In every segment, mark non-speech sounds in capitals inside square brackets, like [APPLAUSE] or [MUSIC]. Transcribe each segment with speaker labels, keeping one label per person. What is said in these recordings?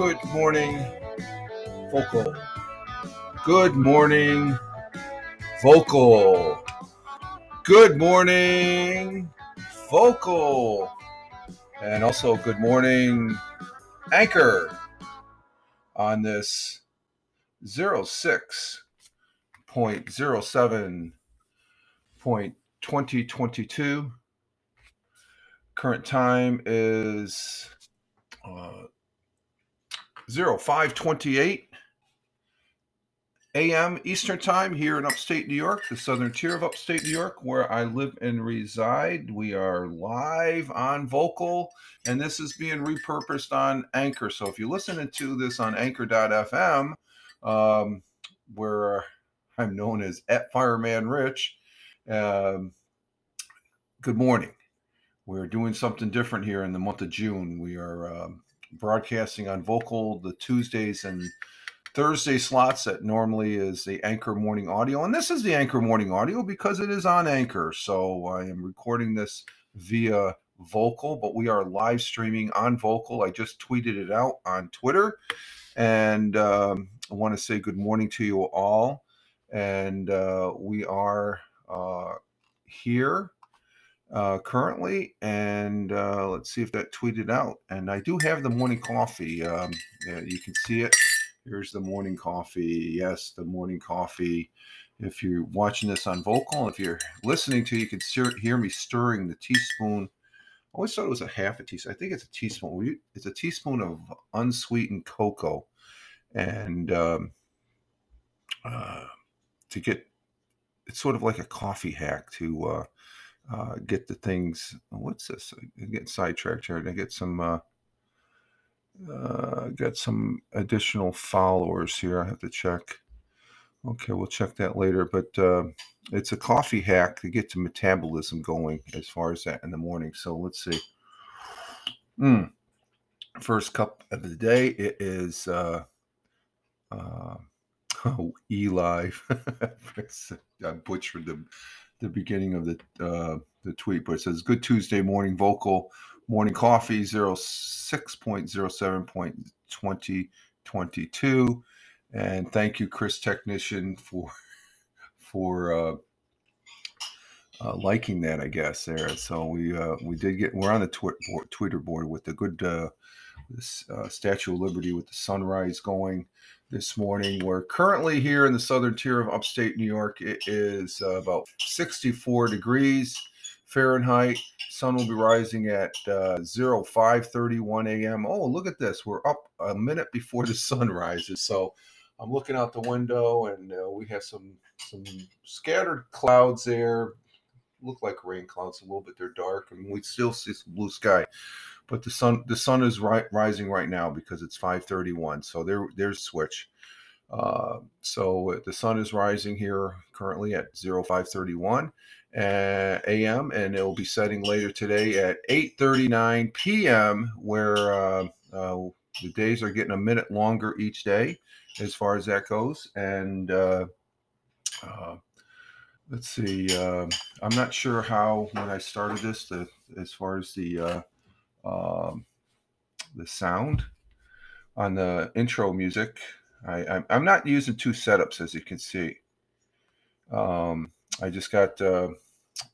Speaker 1: Good morning, vocal. Good morning, vocal. Good morning, vocal. And also, good morning, anchor on this 06.07.2022. Current time is uh, 0528 a.m. Eastern Time here in upstate New York, the southern tier of upstate New York, where I live and reside. We are live on Vocal, and this is being repurposed on Anchor. So if you're listening to this on anchor.fm, um, where I'm known as at Fireman Rich, um, good morning. We're doing something different here in the month of June. We are um, broadcasting on Vocal the Tuesdays and Thursday slots that normally is the Anchor Morning Audio. And this is the Anchor Morning Audio because it is on Anchor. So I am recording this via Vocal, but we are live streaming on Vocal. I just tweeted it out on Twitter. And um, I want to say good morning to you all. And uh, we are uh, here uh, currently, and uh, let's see if that tweeted out. And I do have the morning coffee. Um, yeah, you can see it. Here's the morning coffee. Yes, the morning coffee. If you're watching this on vocal, if you're listening to, you can hear me stirring the teaspoon. I always thought it was a half a teaspoon. I think it's a teaspoon. It's a teaspoon of unsweetened cocoa, and um, uh, to get it's sort of like a coffee hack to uh, get the things. What's this? I get sidetracked here. I get some. Uh, uh, get some additional followers here. I have to check. Okay, we'll check that later. But uh, it's a coffee hack to get the metabolism going as far as that in the morning. So let's see. Mm. First cup of the day. It is uh, uh, [LAUGHS] oh, Eli. [LAUGHS] I butchered the the beginning of the uh, the tweet, but it says "Good Tuesday morning vocal morning coffee 06.07.2022." And thank you, Chris Technician, for for uh, uh, liking that. I guess there. So we uh, we did get we're on the twi- board, Twitter board with the good uh, this, uh, Statue of Liberty with the sunrise going this morning. We're currently here in the southern tier of upstate New York. It is uh, about 64 degrees Fahrenheit. Sun will be rising at uh, 0531 a.m. Oh, look at this. We're up a minute before the [LAUGHS] sun rises. So I'm looking out the window and uh, we have some some scattered clouds there. Look like rain clouds a little bit. They're dark and we still see some blue sky but the sun the sun is right, rising right now because it's 5:31. So there there's switch. Uh, so the sun is rising here currently at 0531 uh, a.m. and it will be setting later today at 8:39 p.m. where uh, uh, the days are getting a minute longer each day as far as that goes. And uh, uh, let's see, I'm not sure how when I started this, the, as far as the uh um, the sound on the intro music. I, I'm not using two setups as you can see. Um, I just got uh,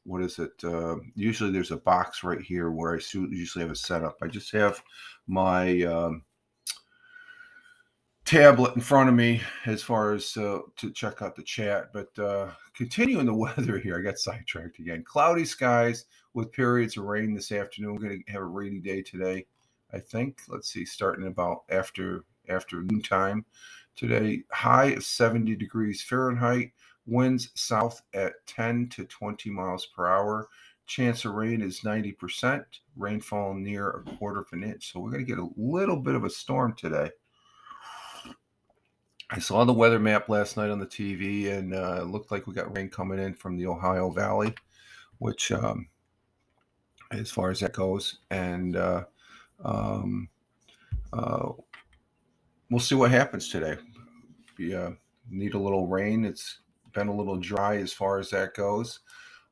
Speaker 1: what is it? Uh, usually there's a box right here where I usually have a setup. I just have my um, tablet in front of me as far as uh, to check out the chat. But uh, continuing the [LAUGHS] weather here, I got sidetracked again. Cloudy skies with periods of rain this afternoon. We're going to have a rainy day today, I think. Let's see, starting about after afternoon time today. High of 70 degrees Fahrenheit. Winds south at 10 to 20 miles per hour. Chance of rain is 90%. Rainfall near a quarter of an inch. So we're going to get a little bit of a storm today. I saw the weather map last night on the TV, and uh, it looked like we got rain coming in from the Ohio Valley, which, um, as far as that goes, and uh, um, uh, we'll see what happens today. We uh, need a little rain. It's been a little dry as far as that goes.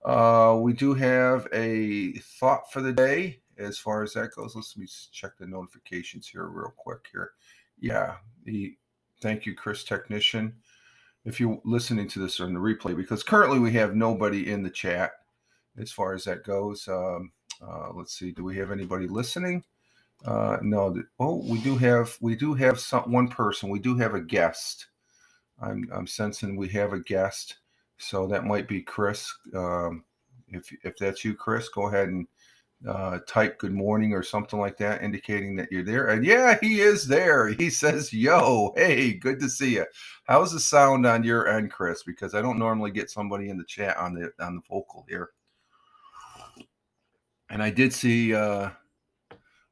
Speaker 1: Uh, we do have a thought for the day as far as that goes. Let's me check the notifications here real quick here yeah, he, thank you, Chris Technician. If you're listening to this on the replay, because currently we have nobody in the chat as far as that goes. Um, uh, let's see, do we have anybody listening? Uh, no. Oh, we do have we do have some one person. We do have a guest. I'm I'm sensing we have a guest, so that might be Chris. Um, if if that's you, Chris, go ahead and uh, type good morning or something like that, indicating that you're there. And yeah, he is there. He says, Yo, hey, good to see you. How's the sound on your end, Chris? Because I don't normally get somebody in the chat on the on the vocal here. And I did see uh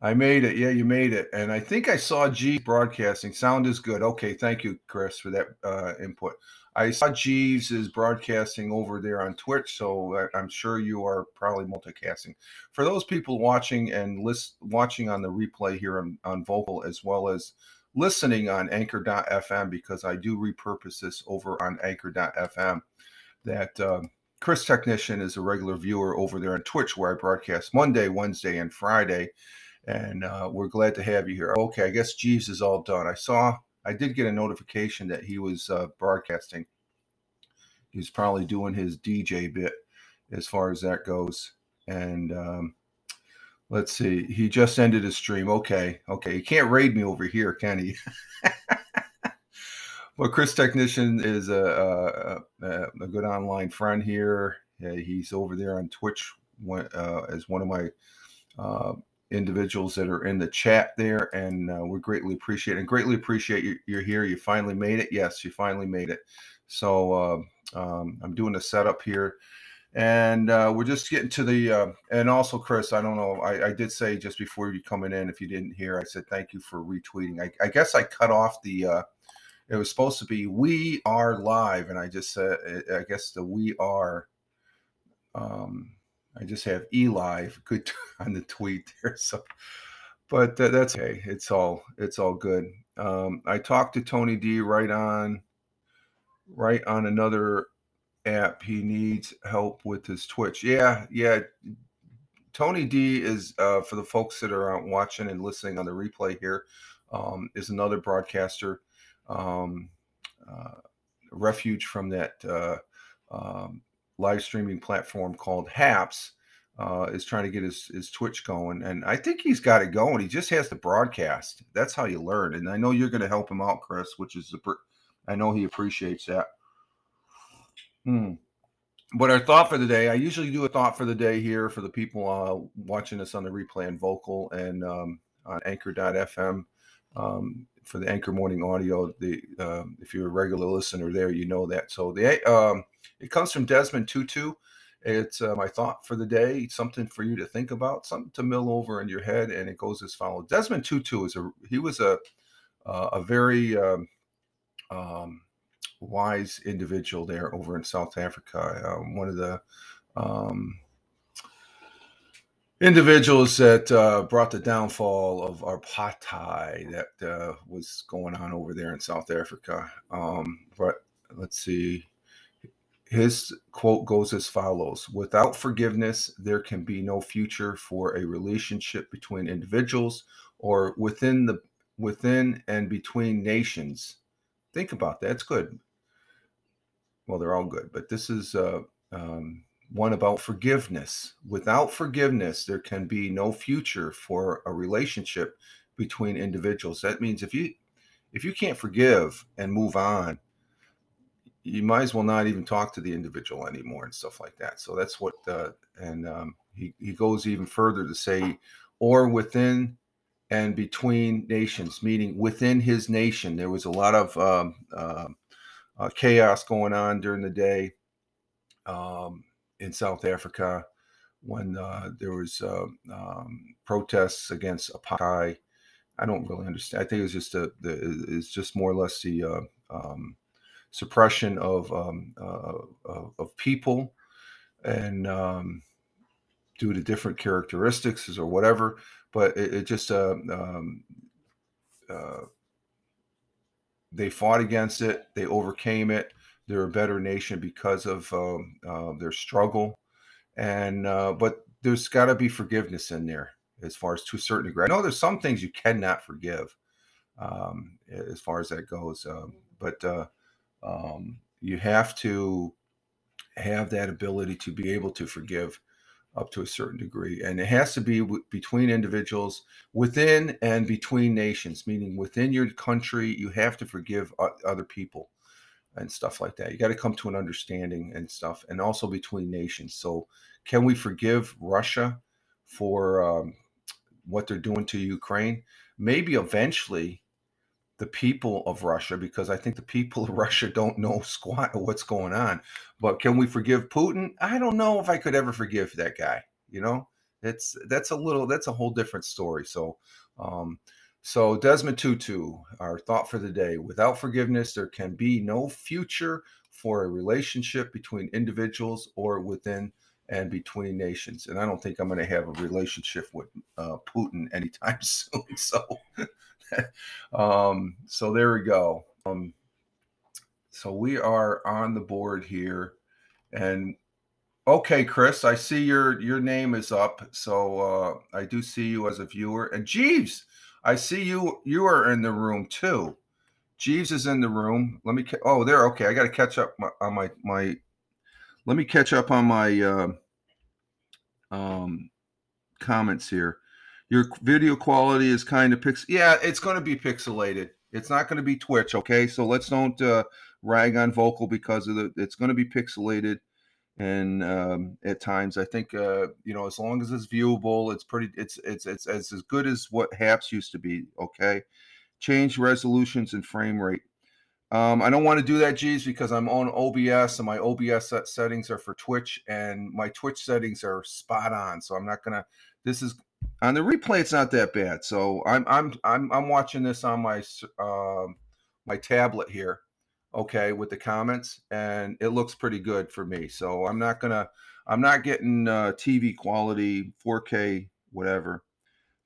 Speaker 1: I made it. Yeah, you made it. And I think I saw G broadcasting. Sound is good. Okay, thank you, Chris, for that uh, input. I saw Jeeves is broadcasting over there on Twitch, so I'm sure you are probably multicasting. For those people watching and list, watching on the replay here on, on Vocal, as well as listening on Anchor.fm, because I do repurpose this over on Anchor.fm, that um, Chris Technician is a regular viewer over there on Twitch, where I broadcast Monday, Wednesday, and Friday. And uh, we're glad to have you here. Okay, I guess Jeeves is all done. I saw I did get a notification that he was uh, broadcasting. He's probably doing his DJ bit as far as that goes. And um, let's see, he just ended his stream. Okay, okay. He can't raid me over here, can he? [LAUGHS] well, Chris Technician is a, a, a, good online friend here. He's over there on Twitch uh, as one of my uh, individuals that are in the chat there, and uh, we greatly appreciate. And greatly appreciate you, you're here. You finally made it. Yes, you finally made it. So uh, um, I'm doing a setup here, and uh, we're just getting to the. Uh, and also, Chris, I don't know. I, I, did say just before you coming in, if you didn't hear, I said thank you for retweeting. I, I guess I cut off the. Uh, it was supposed to be "We are live," and I just said, I guess the "We are." Um, I just have Eli good [LAUGHS] on the tweet there. So, but that's okay. It's all it's all good. Um, I talked to Tony D right on right on another app. He needs help with his Twitch. Yeah, yeah. Tony D is uh, for the folks that are watching and listening on the replay here. Um, is another broadcaster, um, uh, refuge from that uh, um, live streaming platform called Haps uh, is trying to get his, his Twitch going. And I think he's got it going. He just has to broadcast. That's how you learn. And I know you're going to help him out, Chris, which is, the, I know he appreciates that. Hmm. But our thought for the day, I usually do a thought for the day here for the people uh, watching us on the replay and vocal and um, on anchor.fm. Um, for the Anchor Morning Audio. The um, if you're a regular listener there, you know that. So the um, it comes from Desmond Tutu. It's uh, my thought for the day, something for you to think about, something to mill over in your head, and it goes as follows. Desmond Tutu is a he was a uh, a very um, um, wise individual there over in South Africa. Um, one of the um, individuals that uh, brought the downfall of apartheid that uh, was going on over there in South Africa. Um, but let's see. His quote goes as follows Without forgiveness, there can be no future for a relationship between individuals or within the within and between nations. Think about that. It's good. Well, they're all good, but this is uh, um, one about forgiveness. Without forgiveness, there can be no future for a relationship between individuals. That means if you if you can't forgive and move on, you might as well not even talk to the individual anymore and stuff like that. So that's what uh, and um, he he goes even further to say, or within and between nations, meaning within his nation. There was a lot of um, uh, uh, chaos going on during the day. Um, in South Africa when uh, there was uh, um, protests against apartheid. I don't really understand. I think it was just a, the, it's just more or less the uh, um, suppression of um, uh, of people and um, due to different characteristics or whatever. But it, it just uh, um, uh, they fought against it. They overcame it they're a better nation because of um, uh, their struggle, and uh, but there's got to be forgiveness in there as far as to a certain degree. I know there's some things you cannot forgive. um, as far as that goes. Um, but uh, um, you have to have that ability to be able to forgive up to a certain degree. And it has to be w- between individuals, within and between nations, meaning within your country, you have to forgive o- other people and stuff like that. You got to come to an understanding and stuff, and also between nations. So, can we forgive Russia for um, what they're doing to Ukraine? Maybe eventually the people of Russia because I think the people of [LAUGHS] Russia don't know squat what's going on. But can we forgive Putin? I don't know if I could ever forgive that guy. You know, it's that's a little that's a whole different story. So, um, so Desmond Tutu, our thought for the day: without forgiveness, there can be no future for a relationship between individuals or within and between nations. And I don't think I'm going to have a relationship with uh, Putin anytime [LAUGHS] soon. So. [LAUGHS] [LAUGHS] um, so there we go. Um, so we are on the board here, and okay, Chris, I see your your name is up. So uh, I do see you as a viewer, and Jeeves, I see you. You are in the room too. Jeeves is in the room. Let me. Oh, there. Okay, I got to catch up my, on my my. Let me catch up on my uh, um, comments here your video quality is kind of pix. Yeah, it's going to be pixelated. It's not going to be Twitch. Okay, so let's don't uh, rag on Vocal because of the. It's going to be pixelated, and um, at times I think uh, you know as long as it's viewable, it's pretty. It's it's it's, it's as good as what Haps used to be. Okay, change resolutions and frame rate. Um, I don't want to do that, G's, because I'm on OBS and my OBS set settings are for Twitch and my Twitch settings are spot on. So I'm not gonna. This is on the replay it's not that bad. So i'm i'm i'm, I'm watching this on my um my tablet here okay with the comments and it looks pretty good for me. So i'm not gonna i'm not getting uh, tv quality 4k whatever.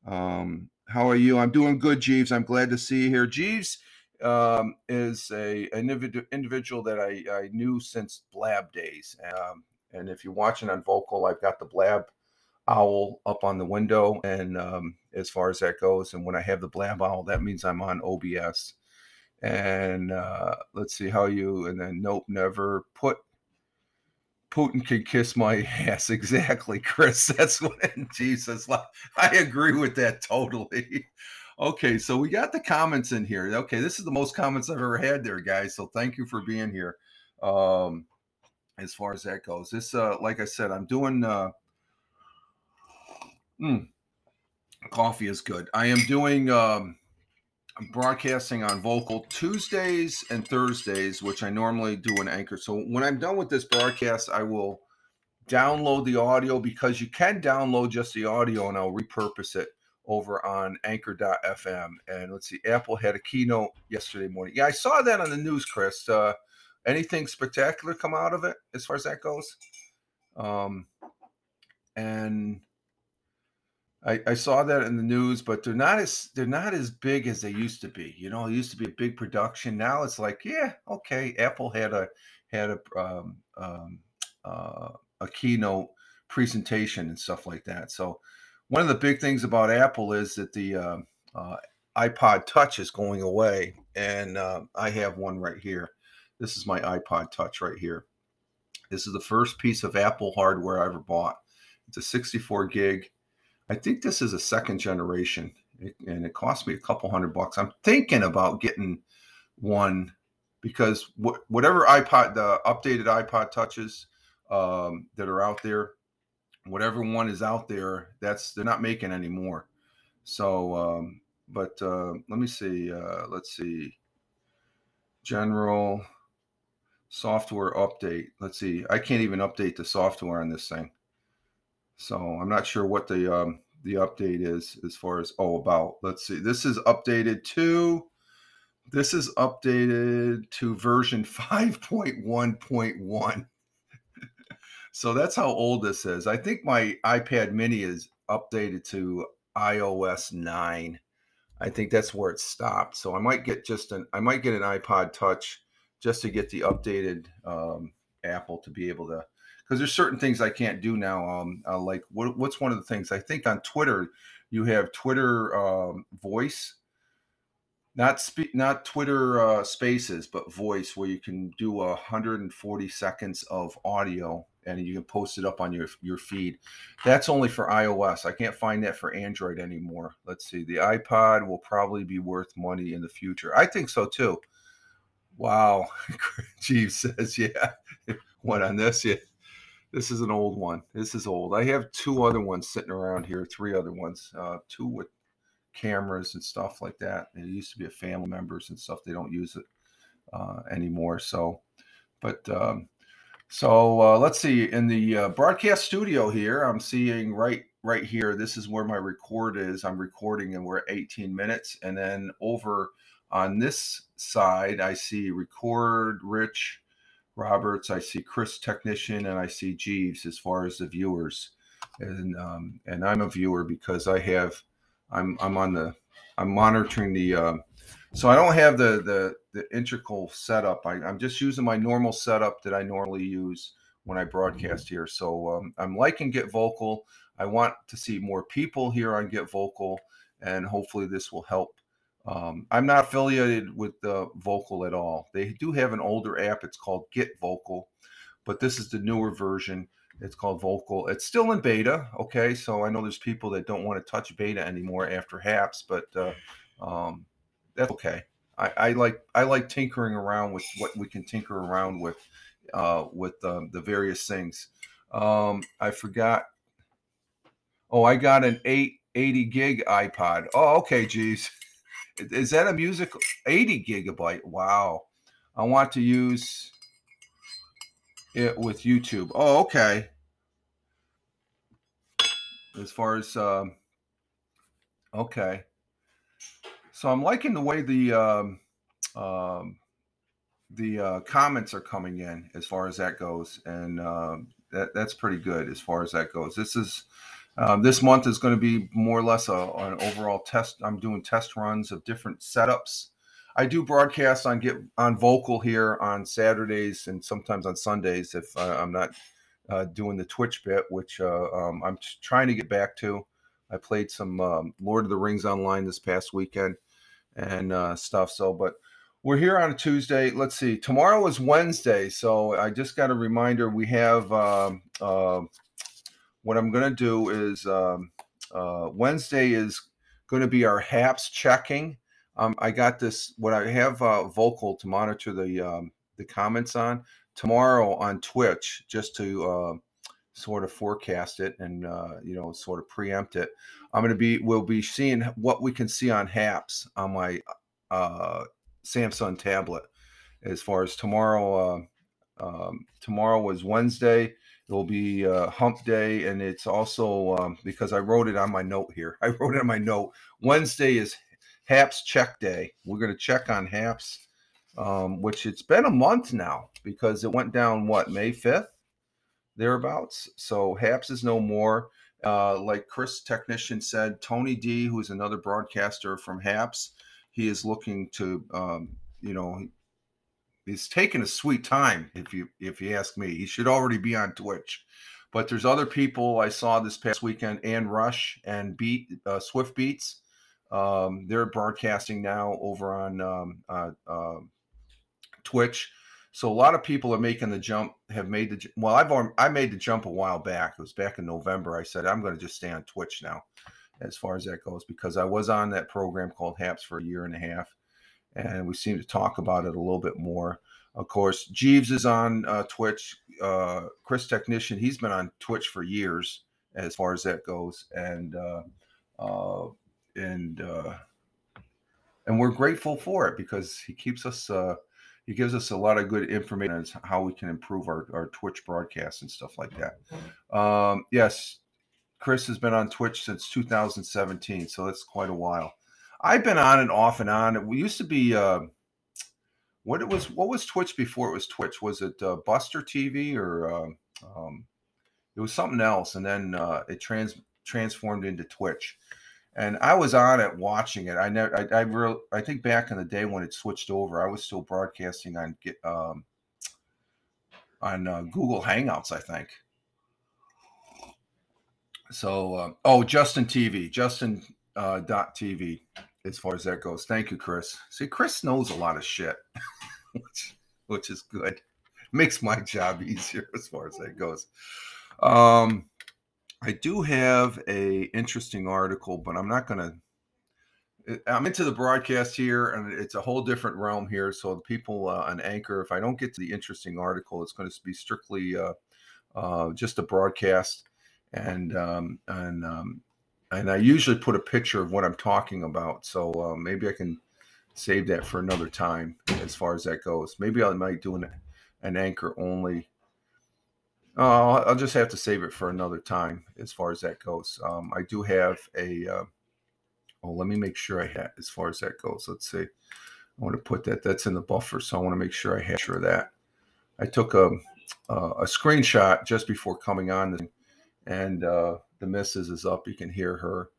Speaker 1: Um how are you? I'm doing good jeeves. I'm glad to see you here. Jeeves um, is a an individual that I, I knew since blab days. Um, and if you're watching on Vocal, i've got the blab owl up on the window and um, as far as that goes and when i have the blab owl that means i'm on obs and uh, let's see how you and then nope never put putin can kiss my [LAUGHS] ass. Exactly chris. [LAUGHS] That's what jesus i agree with that totally. [LAUGHS] Okay so we got the comments in here. Okay this is the most comments i've ever had there guys so thank you for being here. Um as far as that goes this uh like i said i'm doing uh Mm. Coffee is good. I am doing um, I'm broadcasting on Vocal Tuesdays and Thursdays, which I normally do in Anchor. So when I'm done with this broadcast, I will download the audio because you can download just the audio and I'll repurpose it over on anchor.fm. And let's see, Apple had a keynote yesterday morning. Yeah, I saw that on the news, Chris. Uh, anything spectacular come out of it as far as that goes? Um, and I, I saw that in the news, but they're not as they're not as big as they used to be. You know, it used to be a big production. Now it's like, yeah, okay. Apple had a had a um, um, uh, a keynote presentation and stuff like that. So one of the big things about Apple is that the uh, uh, iPod Touch is going away, and uh, I have one right here. This is my iPod Touch right here. This is the first piece of Apple hardware I ever bought. It's a 64 gig I think this is a second generation, and it cost me a couple hundred bucks. I'm thinking about getting one because wh- whatever iPod, the updated iPod touches um, that are out there, whatever one is out there, that's they're not making anymore. So, um, but uh, let me see. Uh, let's see. General software update. Let's see. I can't even update the software on this thing. So I'm not sure what the um, the update is as far as oh about let's see. This is updated to this is updated to version [LAUGHS] 5.1.1. [LAUGHS] so that's how old this is. I think my iPad mini is updated to iOS 9. I think that's where it stopped. So I might get just an I might get an iPod touch just to get the updated um, Apple to be able to because there's certain things I can't do now. Um, uh, like what, what's one of the things? I think on Twitter you have Twitter um, voice, not speak not twitter uh, spaces but voice where you can do 140 seconds of audio and you can post it up on your your feed. That's only for ios. I can't find that for android anymore. Let's see the ipod will probably be worth money in the future. I think so too. Wow. [LAUGHS] Jeeves says yeah. [LAUGHS] What on this yeah this is an old one this is old i have two other ones sitting around here three other ones uh, two with cameras and stuff like that. It used to be a family members and stuff. They don't use it uh, anymore. So, but um, so uh, let's see. In the uh, broadcast studio here, I'm seeing right right here. This is where my record is. I'm recording, and we're at 18 minutes. And then over on this side, I see record Rich Roberts. I see Chris technician, and I see Jeeves as far as the viewers. And um, and I'm a viewer because I have I'm I'm on the I'm monitoring the uh, so I don't have the the the integral setup. I, I'm just using my normal setup that I normally use when I broadcast here. So um, I'm liking Get Vocal. I want to see more people here on Get Vocal, and hopefully this will help. Um, I'm not affiliated with the Vocal at all. They do have an older app. It's called Get Vocal, but this is the newer version. It's called Vocal. It's still in beta. Okay, so I know there's people that don't want to touch beta anymore after HAPS, but uh, um, that's okay. I, I, like I like tinkering around with what we can tinker around with uh, with um, the various things. Um, I forgot. Oh, I got an 880 gig iPod. Oh, okay, geez. Is that a music 80 gigabyte? Wow. I want to use it with YouTube. Oh, okay. As far as um, okay, so I'm liking the way the um, um, the uh, comments are coming in as far as that goes, and um, that that's pretty good as far as that goes. This is um, this month is going to be more or less a, an overall test. I'm doing test runs of different setups I do broadcast on get on vocal here on Saturdays and sometimes on Sundays if uh, I'm not uh, doing the Twitch bit, which uh, um, I'm trying to get back to. I played some um, Lord of the Rings online this past weekend and uh, stuff. So, but we're here on a Tuesday. Let's see. Tomorrow is Wednesday, so I just got a reminder. We have um, uh, what I'm going to do is um, uh, Wednesday is going to be our HAPS checking um, I got this. What I have uh, vocal to monitor the um, the comments on tomorrow on Twitch, just to uh, sort of forecast it and uh, you know sort of preempt it. I'm going to be we'll be seeing what we can see on HAPS on my uh, Samsung tablet. As far as tomorrow, uh, um, tomorrow was Wednesday. It will be uh, Hump Day, and it's also um, because I wrote it on my note here. [LAUGHS] I wrote it on my note. Wednesday is HAPS check day. We're going to check on HAPS, um, which it's been a month now because it went down what May fifth, thereabouts. So HAPS is no more. Uh, like Chris technician said, Tony D, who's another broadcaster from HAPS, he is looking to, um, you know, he's taking a sweet time. If you if you ask me, he should already be on Twitch. But there's other people I saw this past weekend, and Rush and Beat uh, Swift Beats um, they're broadcasting now over on um, uh, uh, Twitch. So a lot of people are making the jump. Have made the well. I've I made the jump a while back. It was back in November. I said I'm going to just stay on Twitch now, as far as that goes, because I was on that program called Haps for a year and a half, and we seem to talk about it a little bit more. Of course, Jeeves is on uh, Twitch. Uh, Chris Technician, he's been on Twitch for years, as far as that goes, and uh, uh and uh, and we're grateful for it because he keeps us uh, he gives us a lot of good information on how we can improve our, our Twitch broadcasts and stuff like that. Um, yes, Chris has been on Twitch since 2017, so that's quite a while. I've been on and off and on. We used to be uh, what it was. What was Twitch before it was Twitch? Was it uh, Buster TV or um, um, it was something else? And then uh, it trans transformed into Twitch and I was on it watching it. I never, I, I real, I think back in the day when it switched over, I was still broadcasting on get um, on uh, Google Hangouts, I think. So, uh, oh, Justin TV, Justin uh, dot TV as far as that goes. Thank you, Chris. See, Chris knows a lot of shit, [LAUGHS] which, which is good. Makes my job [LAUGHS] easier as far as that goes. Um, I do have a interesting article, but I'm not to I'm into the broadcast here, and it's a whole different realm here. So the people uh, on Anchor, if I don't get to the interesting article, it's going to be strictly uh, uh, just a broadcast, and um, and um, and I usually put a picture of what I'm talking about. So uh, maybe I can save that for another time as far as that goes. Maybe I might do an an Anchor only. Oh, I'll just have to save it for another time as far as that goes. Um, I do have a uh, well, let me make sure I have as far as that goes. Let's see. I want to put that. That's in the buffer, so I want to make sure I have sure that. I took a uh, a screenshot just before coming on, and uh, the missus is up. You can hear her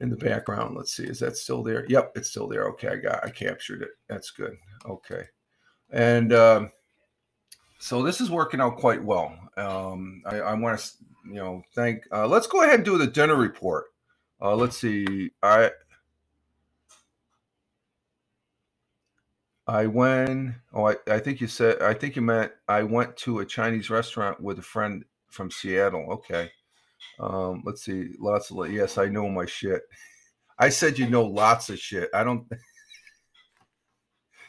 Speaker 1: in the background. Let's see, is that still there? Yep, it's still there. Okay, I got, I captured it. That's good. Okay, and um, so this is working out quite well. Um, I, I want to, you know, thank. Uh, let's go ahead and do the dinner report. Uh, let's see. I I went. Oh, I, I think you said. I think you meant I went to a Chinese restaurant with a friend from Seattle. Okay. Um, let's see. Lots of yes, I know my shit. I said you know lots of shit. I don't.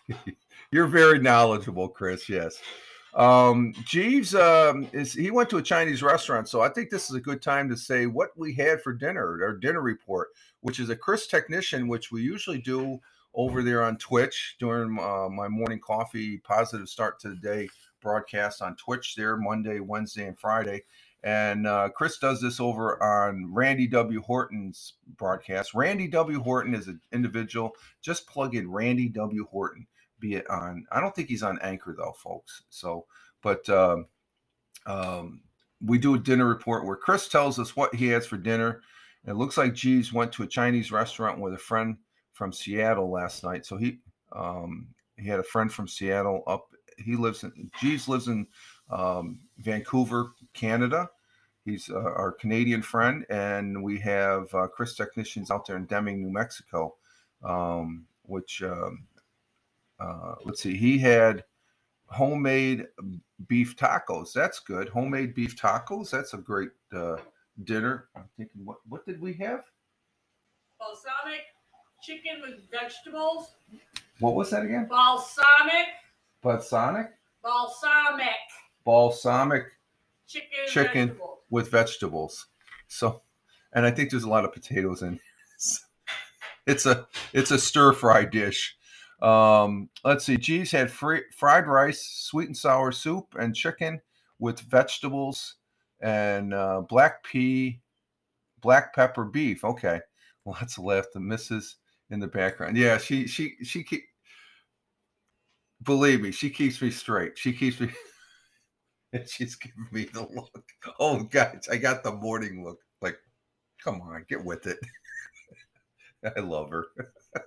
Speaker 1: [LAUGHS] You're very knowledgeable, Chris. Yes. Um, Jeeves um, is he went to a Chinese restaurant, so I think this is a good time to say what we had for dinner, our dinner report, which is a Chris technician, which we usually do over there on Twitch during uh, my morning coffee positive start to the day broadcast on Twitch there Monday, Wednesday, and Friday. And uh, Chris does this over on Randy W. Horton's broadcast. Randy W. Horton is an individual. Just plug in Randy W. Horton be it on. I don't think he's on Anchor though, folks. So, but um, um, we do a dinner report where Chris tells us what he has for dinner. It looks like Jeeves went to a Chinese restaurant with a friend from Seattle last night. So he um, he had a friend from Seattle up. He lives in Jeeves lives in um, Vancouver, Canada. He's uh, our Canadian friend, and we have uh, Chris technicians out there in Deming, New Mexico, um, which um, uh, let's see, he had homemade beef tacos. That's good. Homemade beef tacos. That's a great uh, dinner. I'm thinking, what what did we have?
Speaker 2: Balsamic chicken with vegetables.
Speaker 1: What was that again?
Speaker 2: Balsamic.
Speaker 1: Balsamic.
Speaker 2: Balsamic.
Speaker 1: Balsamic
Speaker 2: chicken.
Speaker 1: Chicken.
Speaker 2: Vegetables.
Speaker 1: with vegetables. So, and I think there's a lot of potatoes in. It's a it's a stir fry dish. Um, let's see. G's had free, fried rice, sweet and sour soup, and chicken with vegetables and uh, black pea, black pepper beef. Okay, lots of laugh. The missus in the background. Yeah, she she she keep. Believe me, she keeps me straight. She keeps me. And [LAUGHS] she's giving me the look. Oh, guys, I got the morning look. Like, come on, get with it. [LAUGHS] I love her. [LAUGHS]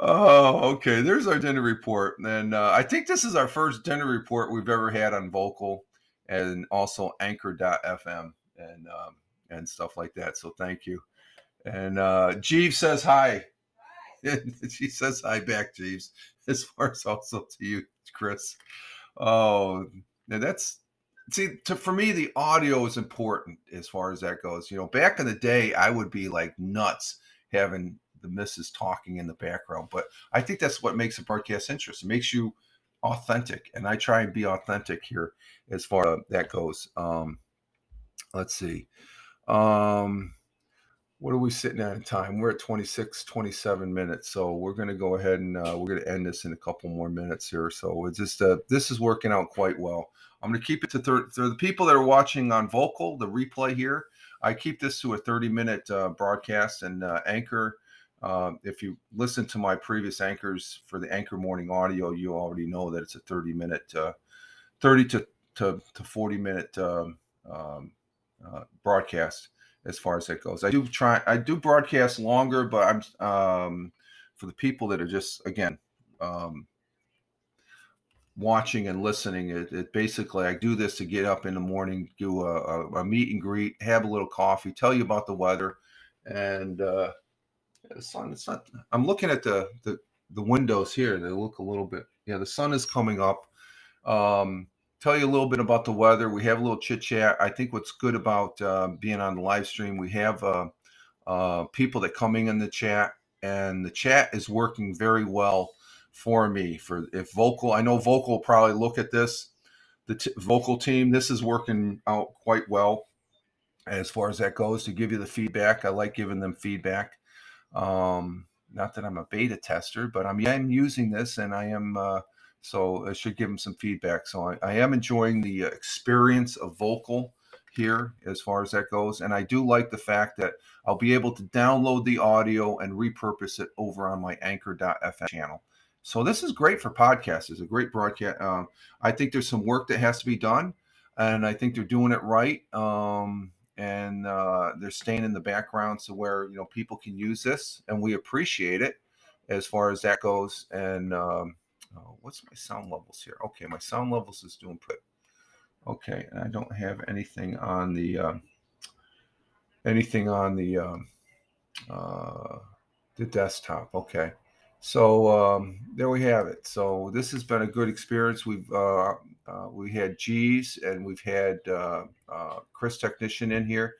Speaker 1: Oh, okay. There's our dinner report. And uh, I think this is our first dinner report we've ever had on Vocal and also anchor.fm and um, and stuff like that. So thank you. And uh, Jeeves says hi. she says hi back, Jeeves, as far as also to you, Chris. Oh, now that's see to, for me the audio is important as far as that goes. You know, back in the day, I would be like nuts having the missus talking in the background. But I think that's what makes a broadcast interesting. It makes you authentic, and I try and be authentic here as far as that goes. Um, let's see. Um, what are we sitting at in time? We're at 26, 27 minutes. So we're going to go ahead and uh, we're going to end this in a couple more minutes here. So it's just, uh, this is working out quite well. I'm going to keep it to 30. For the people that are watching on Vocal, the replay here, I keep this to a 30 minute uh, broadcast and uh, Anchor um, if you listen to my previous anchors for the anchor morning audio, you already know that it's a 30 minute, uh, 30 to, to, to 40 minute um, um, uh, broadcast as far as that goes. I do try, I do broadcast longer, but I'm um, for the people that are just again um, watching and listening. It, it, basically I do this to get up in the morning, do a, a, a, meet and greet, have a little coffee, tell you about the weather, and uh, The sun. It's not. I'm looking at the the the windows here. They look a little bit. Yeah, the sun is coming up. Um, tell you a little bit about the weather. We have a little chit chat. I think what's good about uh, being on the live stream, we have uh, uh, people that coming in the chat, and the chat is working very well for me. For if vocal, I know vocal will probably look at this. The t- vocal team, this is working out quite well as far as that goes to give you the feedback. I like giving them feedback. Um, not that I'm a beta tester, but I'm, I'm using this and I am, uh, so I should give them some feedback. So I, I am enjoying the uh, experience of vocal here as far as that goes. And I do like the fact that I'll be able to download the audio and repurpose it over on my anchor.fm channel. So this is great for podcasts. It's a great broadcast. Um, I think there's some work that has to be done, and I think they're doing it right. Um, and uh, they're staying in the background so where you know people can use this, and we appreciate it as far as that goes. And um, oh, what's my sound levels here? Okay, my sound levels is doing pretty. Okay, and I don't have anything on the uh, anything on the um, uh, the desktop. Okay, so um, there we have it. So this has been a good experience. We've uh, uh, we had G's and we've had uh, uh, Chris Technician in here.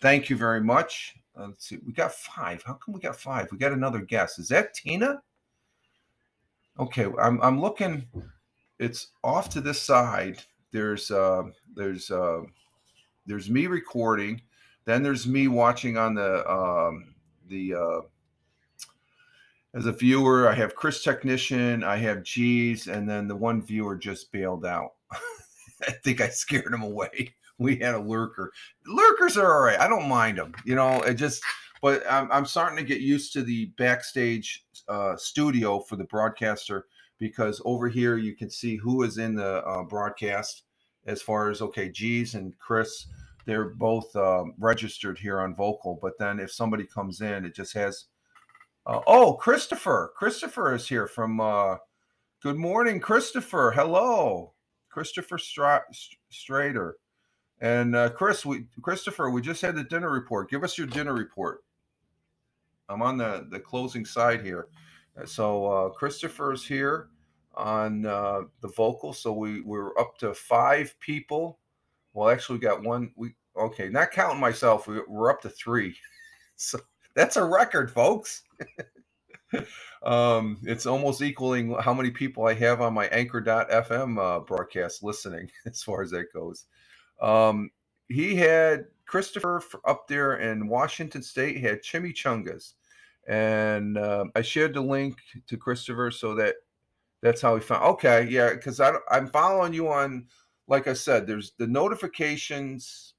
Speaker 1: Thank you very much. Let's see, we got five. How come we got five? We got another guest. Is that Tina? Okay, I'm I'm looking. It's off to this side. There's uh, there's uh, there's me recording. Then there's me watching on the um, the uh, as a viewer. I have Chris Technician. I have G's, and then the one viewer just bailed out. [LAUGHS] I think I scared him away. We had a lurker. Lurkers are all right. I don't mind them. You know, it just. But I'm, I'm starting to get used to the backstage uh, studio for the broadcaster because over here you can see who is in the uh, broadcast as far as okay, G's and Chris they're both uh, registered here on vocal but then if somebody comes in it just has uh, oh christopher christopher is here from uh, good morning christopher hello christopher Stra- strader. And uh, chris we christopher we just had the dinner report. Give us your dinner report i'm on the the closing side here Uh, so uh, christopher's here on uh, the vocal so we we're up to five people well, actually, we got one. We okay, not counting myself. We, we're up to three, [LAUGHS] so that's a record, folks. [LAUGHS] um, it's almost equaling how many people I have on my Anchor.fm uh, broadcast listening, [LAUGHS] as far as that goes. Um, he had Christopher up there in Washington State had chimichangas, and uh, I shared the link to Christopher so that that's how he found. Okay, yeah, because I'm following you on like I said, there's the notifications.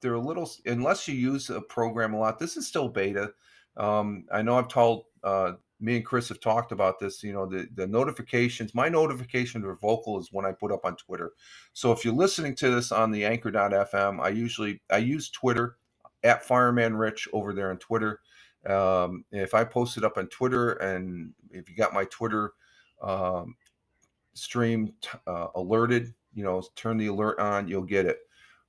Speaker 1: They're a little unless you use a program a lot. This is still beta. Um, I know I've told uh, me and Chris have talked about this. You know, the the notifications. My notification for vocal is when I put up on Twitter. So if you're listening to this on the Anchor.fm, I usually I use Twitter at Fireman Rich over there on Twitter. Um, if I post it up on Twitter, and if you got my Twitter um, stream t- uh, alerted, you know, turn the alert on, you'll get it.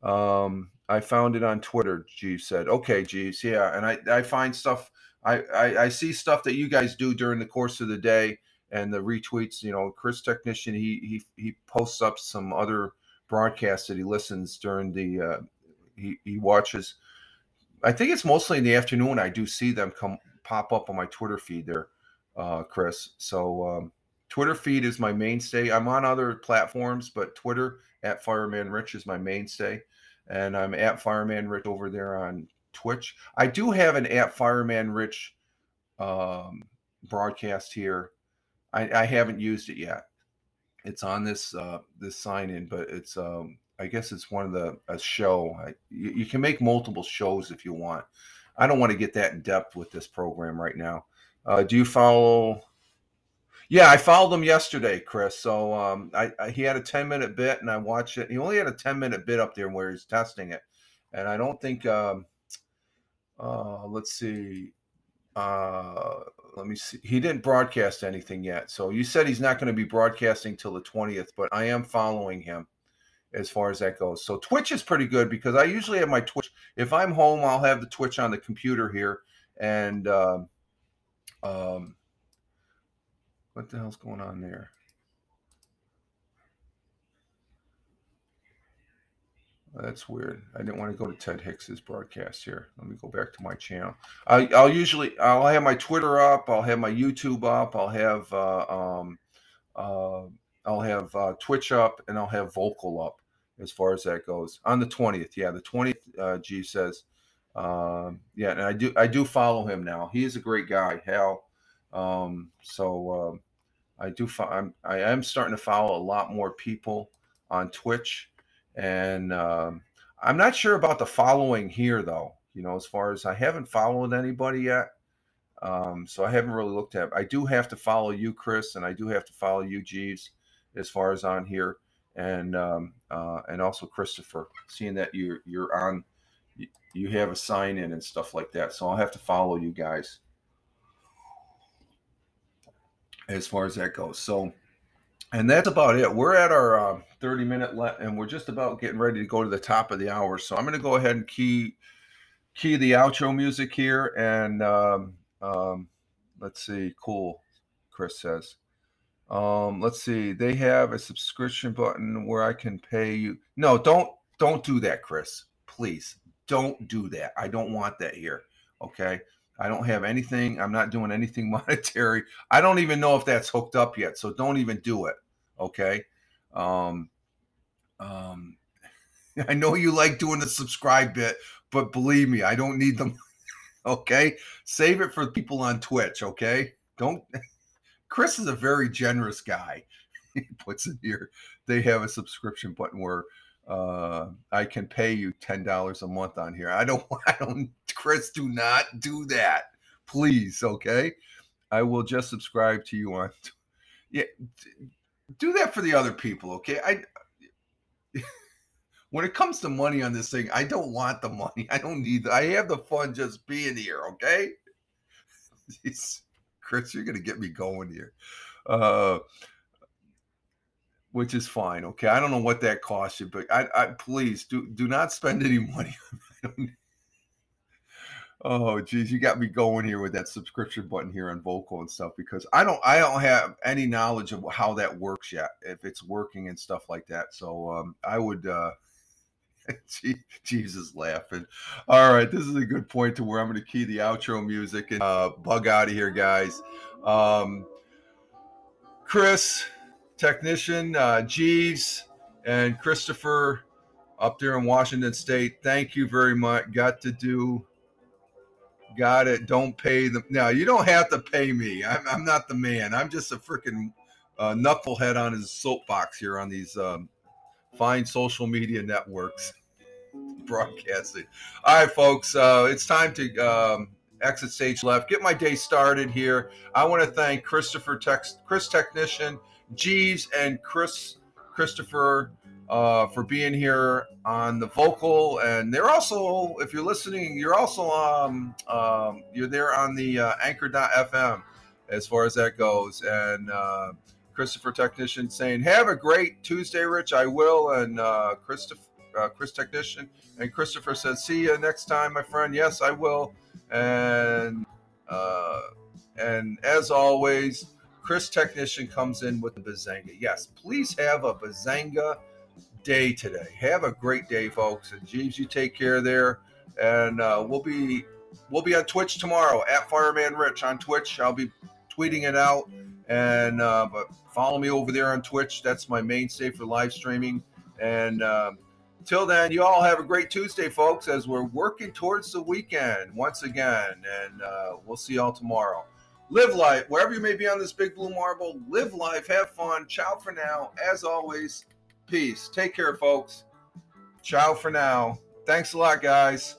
Speaker 1: Um, I found it on Twitter. Jeeves said, "Okay, Jeeves, yeah." And I, I find stuff. I, I, see stuff that you guys do during the course of the day, and the retweets. You know, Chris Technician, he he he posts up some other broadcasts that he listens during the. Uh, he he watches. I think it's mostly in the afternoon. I do see them come pop up on my Twitter feed there, uh, Chris. So um, Twitter feed is my mainstay. I'm on other platforms, but Twitter at Fireman Rich is my mainstay. And I'm at Fireman Rich over there on Twitch. I do have an at Fireman Rich um, broadcast here. I, I, haven't used it yet. It's on this uh, this sign in, but it's um, I guess it's one of the a show. I, you, you can make multiple shows if you want. I don't want to get that in depth with this program right now. Uh, do you follow yeah, I followed him yesterday, Chris. So um, I, I, he had a ten minute bit, and I watched it. He only had a ten minute bit up there where he's testing it, and I don't think. Um, uh, let's see. Uh, let me see. He didn't broadcast anything yet. So you said he's not going to be broadcasting till the twentieth, but I am following him as far as that goes. So Twitch is pretty good because I usually have my Twitch. If I'm home, I'll have the Twitch on the computer here, and. Uh, Um, what the hell's going on there? That's weird. I didn't want to go to Ted Hicks's broadcast here. Let me go back to my channel. I, will usually I'll have my Twitter up. I'll have my YouTube up. I'll have uh, um, uh, I'll have uh, Twitch up, and I'll have Vocal up as far as that goes. On the twentieth, yeah, the twentieth. Uh, G says, um, yeah, and I do I do follow him now. He is a great guy, Hal. Um, so um, I do. Fo- I'm I am starting to follow a lot more people on Twitch and um, I'm not sure about the following here, though. You know, as far as I haven't followed anybody yet. Um, so I haven't really looked at. I do have to follow you, Chris, and I do have to follow you, Jeeves, as far as on here, and um, uh, and also Christopher. Seeing that you're you're on, you have a sign in and stuff like that. So I'll have to follow you guys as far as that goes. So and that's about it. We're at our uh, 30 minute let, and we're just about getting ready to go to the top of the hour. So I'm going to go ahead and key key the outro music here. And um, um, let's see. Cool. Chris says. Um, let's see. They have a subscription button where I can pay you. No, don't don't do that, Chris. Please don't do that. I don't want that here. Okay. I don't have anything. I'm not doing anything [LAUGHS] monetary. I don't even know if that's hooked up yet. So don't even do it. Okay. Um, um, [LAUGHS] I know you like doing the subscribe bit, but believe me, I don't need them. [LAUGHS] okay. Save it for people on Twitch. Okay. Don't. Chris is a very generous guy. he puts it here. They have a subscription button where uh, I can pay you ten dollars a month on here. I don't. [LAUGHS] I don't. Chris, do not do that, please. Okay, I will just subscribe to you on. Yeah, do that for the other people. Okay, I. [LAUGHS] when it comes to money on this thing, I don't want the money. I don't need. I have the fun just being here. Okay. [LAUGHS] Chris, you're gonna get me going here. Uh, which is fine. Okay, I don't know what that costs you, but I, I please do do not spend any [LAUGHS] money. oh, geez, you got me going here with that subscription button here on Vocal and stuff because I don't I don't have any knowledge of how that works yet, if it's working and stuff like that. So um, I would. uh [LAUGHS] Jesus laughing. All right, this is a good point to where I'm going to key the outro music and uh, bug out of here, guys. Um, Chris, technician, uh, Jeeves, and Christopher up there in Washington State. Thank you very much. Got to do, got it. Don't pay them. Now, you don't have to pay me. I'm, I'm not the man. I'm just a freaking uh, knucklehead on his soapbox here on these um, fine social media networks [LAUGHS] broadcasting. All right, folks, uh, it's time to um, exit stage left. Get my day started here. I want to thank Christopher, Tex- Chris Technician, Jeeves and Chris Christopher uh, for being here on the vocal, and they're also, if you're listening, you're also um, um you're there on the uh, Anchor.fm as far as that goes, and uh, Christopher Technician saying, "Have a great Tuesday, Rich. I will." And uh, Christopher, uh, Chris Technician, and Christopher says, "See you next time, my friend." Yes, I will. And uh, and as always, Chris Technician comes in with the Bazanga. Yes, please have a Bazanga day today. Have a great day, folks. And Jeeves, you take care there. And uh, we'll be we'll be on Twitch tomorrow at Fireman Rich on Twitch. I'll be tweeting it out. And uh, but follow me over there on Twitch. That's my mainstay for live streaming. And uh, till then, you all have a great Tuesday, folks, as we're working towards the weekend once again. And uh, we'll see y'all tomorrow live life wherever you may be on this big blue marble. Live life, have fun. Ciao for now. As always, peace. Take care, folks. Ciao for now. Thanks a lot, guys.